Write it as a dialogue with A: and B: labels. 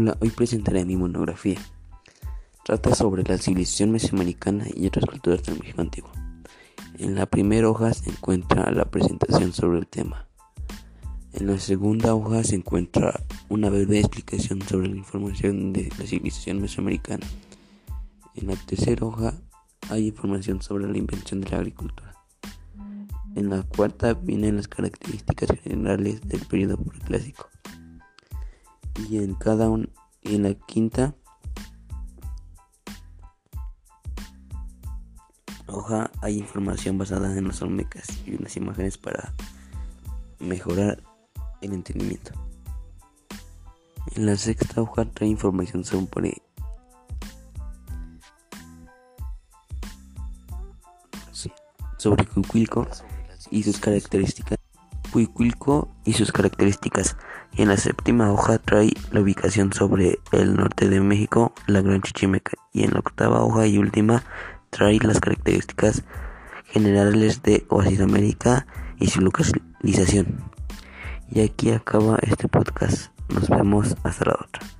A: Hola, hoy presentaré mi monografía. Trata sobre la civilización mesoamericana y otras culturas del México antiguo. En la primera hoja se encuentra la presentación sobre el tema. En la segunda hoja se encuentra una breve explicación sobre la información de la civilización mesoamericana. En la tercera hoja hay información sobre la invención de la agricultura. En la cuarta vienen las características generales del periodo preclásico y en cada un, y en la quinta hoja hay información basada en los olmecas y unas imágenes para mejorar el entendimiento. En la sexta hoja trae información sobre sobre y sus características. Cuicuilco y sus características y en la séptima hoja trae la ubicación sobre el norte de México, la Gran Chichimeca, y en la octava hoja y última trae las características generales de Oasis América y su localización. Y aquí acaba este podcast. Nos vemos hasta la otra.